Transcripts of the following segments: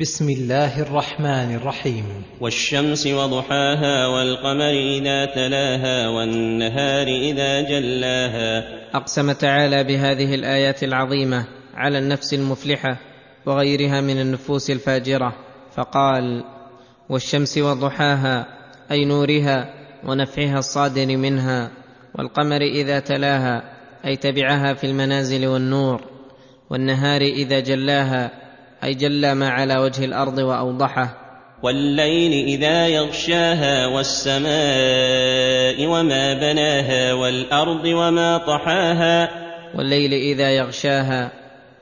بسم الله الرحمن الرحيم. والشمس وضحاها والقمر إذا تلاها والنهار إذا جلاها. اقسم تعالى بهذه الآيات العظيمة على النفس المفلحة وغيرها من النفوس الفاجرة فقال والشمس وضحاها أي نورها ونفعها الصادر منها والقمر إذا تلاها أي تبعها في المنازل والنور والنهار إذا جلاها أي جلى ما على وجه الأرض وأوضحه. والليل إذا يغشاها والسماء وما بناها والأرض وما طحاها. والليل إذا يغشاها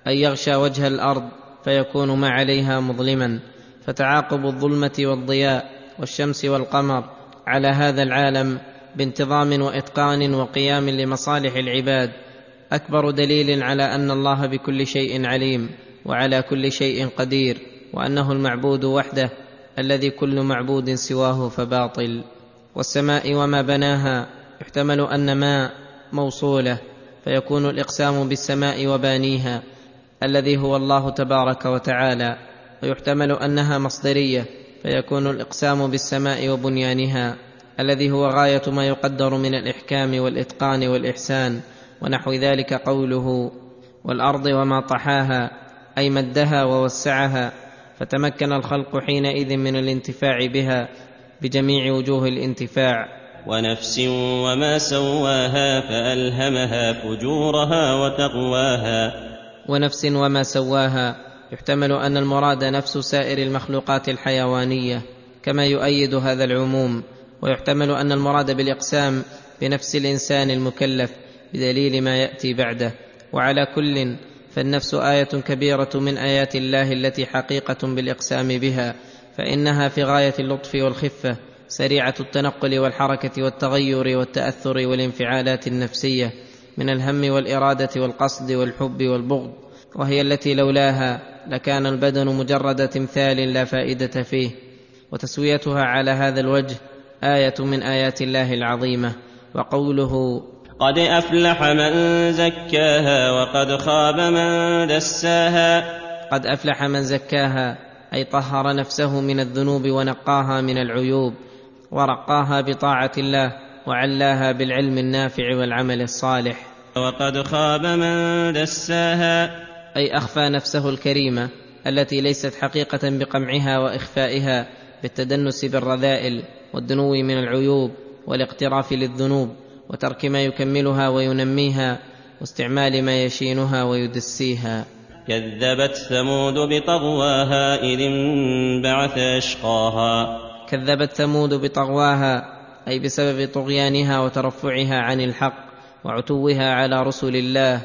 أي يغشى وجه الأرض فيكون ما عليها مظلما. فتعاقب الظلمة والضياء والشمس والقمر على هذا العالم بانتظام وإتقان وقيام لمصالح العباد. أكبر دليل على أن الله بكل شيء عليم. وعلى كل شيء قدير وأنه المعبود وحده الذي كل معبود سواه فباطل. والسماء وما بناها يحتمل أن ما موصولة فيكون الإقسام بالسماء وبانيها الذي هو الله تبارك وتعالى ويحتمل أنها مصدرية فيكون الإقسام بالسماء وبنيانها الذي هو غاية ما يقدر من الإحكام والإتقان والإحسان ونحو ذلك قوله والأرض وما طحاها أي مدها ووسعها فتمكن الخلق حينئذ من الانتفاع بها بجميع وجوه الانتفاع. ونفس وما سواها فألهمها فجورها وتقواها. ونفس وما سواها يحتمل أن المراد نفس سائر المخلوقات الحيوانية كما يؤيد هذا العموم. ويحتمل أن المراد بالإقسام بنفس الإنسان المكلف بدليل ما يأتي بعده. وعلى كل فالنفس آية كبيرة من آيات الله التي حقيقة بالإقسام بها فإنها في غاية اللطف والخفة سريعة التنقل والحركة والتغير والتأثر والانفعالات النفسية من الهم والإرادة والقصد والحب والبغض وهي التي لولاها لكان البدن مجرد تمثال لا فائدة فيه وتسويتها على هذا الوجه آية من آيات الله العظيمة وقوله قد أفلح من زكاها وقد خاب من دساها. قد أفلح من زكاها أي طهر نفسه من الذنوب ونقاها من العيوب ورقاها بطاعة الله وعلاها بالعلم النافع والعمل الصالح. وقد خاب من دساها. أي أخفى نفسه الكريمة التي ليست حقيقة بقمعها وإخفائها بالتدنس بالرذائل والدنو من العيوب والاقتراف للذنوب. وترك ما يكملها وينميها واستعمال ما يشينها ويدسيها. كذبت ثمود بطغواها إذ انبعث أشقاها. كذبت ثمود بطغواها أي بسبب طغيانها وترفعها عن الحق وعتوها على رسل الله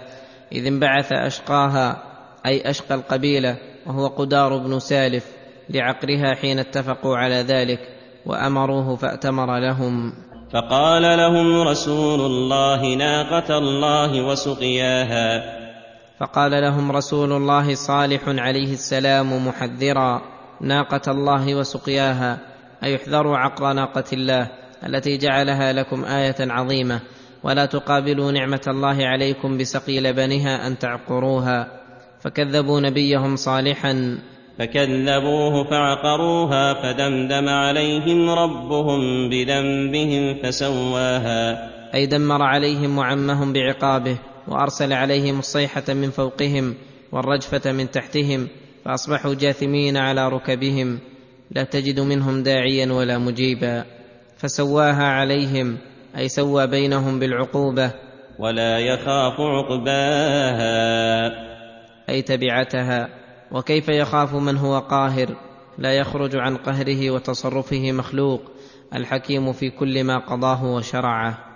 إذ انبعث أشقاها أي أشقى القبيلة وهو قدار بن سالف لعقرها حين اتفقوا على ذلك وأمروه فأتمر لهم. فقال لهم رسول الله ناقة الله وسقياها. فقال لهم رسول الله صالح عليه السلام محذرا ناقة الله وسقياها أي احذروا عقر ناقة الله التي جعلها لكم آية عظيمة ولا تقابلوا نعمة الله عليكم بسقي لبنها أن تعقروها. فكذبوا نبيهم صالحا فكذبوه فعقروها فدمدم عليهم ربهم بذنبهم فسواها. أي دمر عليهم وعمهم بعقابه وأرسل عليهم الصيحة من فوقهم والرجفة من تحتهم فأصبحوا جاثمين على ركبهم. لا تجد منهم داعيا ولا مجيبا. فسواها عليهم أي سوى بينهم بالعقوبة. ولا يخاف عقباها. أي تبعتها. وكيف يخاف من هو قاهر؟ لا يخرج عن قهره وتصرفه مخلوق الحكيم في كل ما قضاه وشرعه.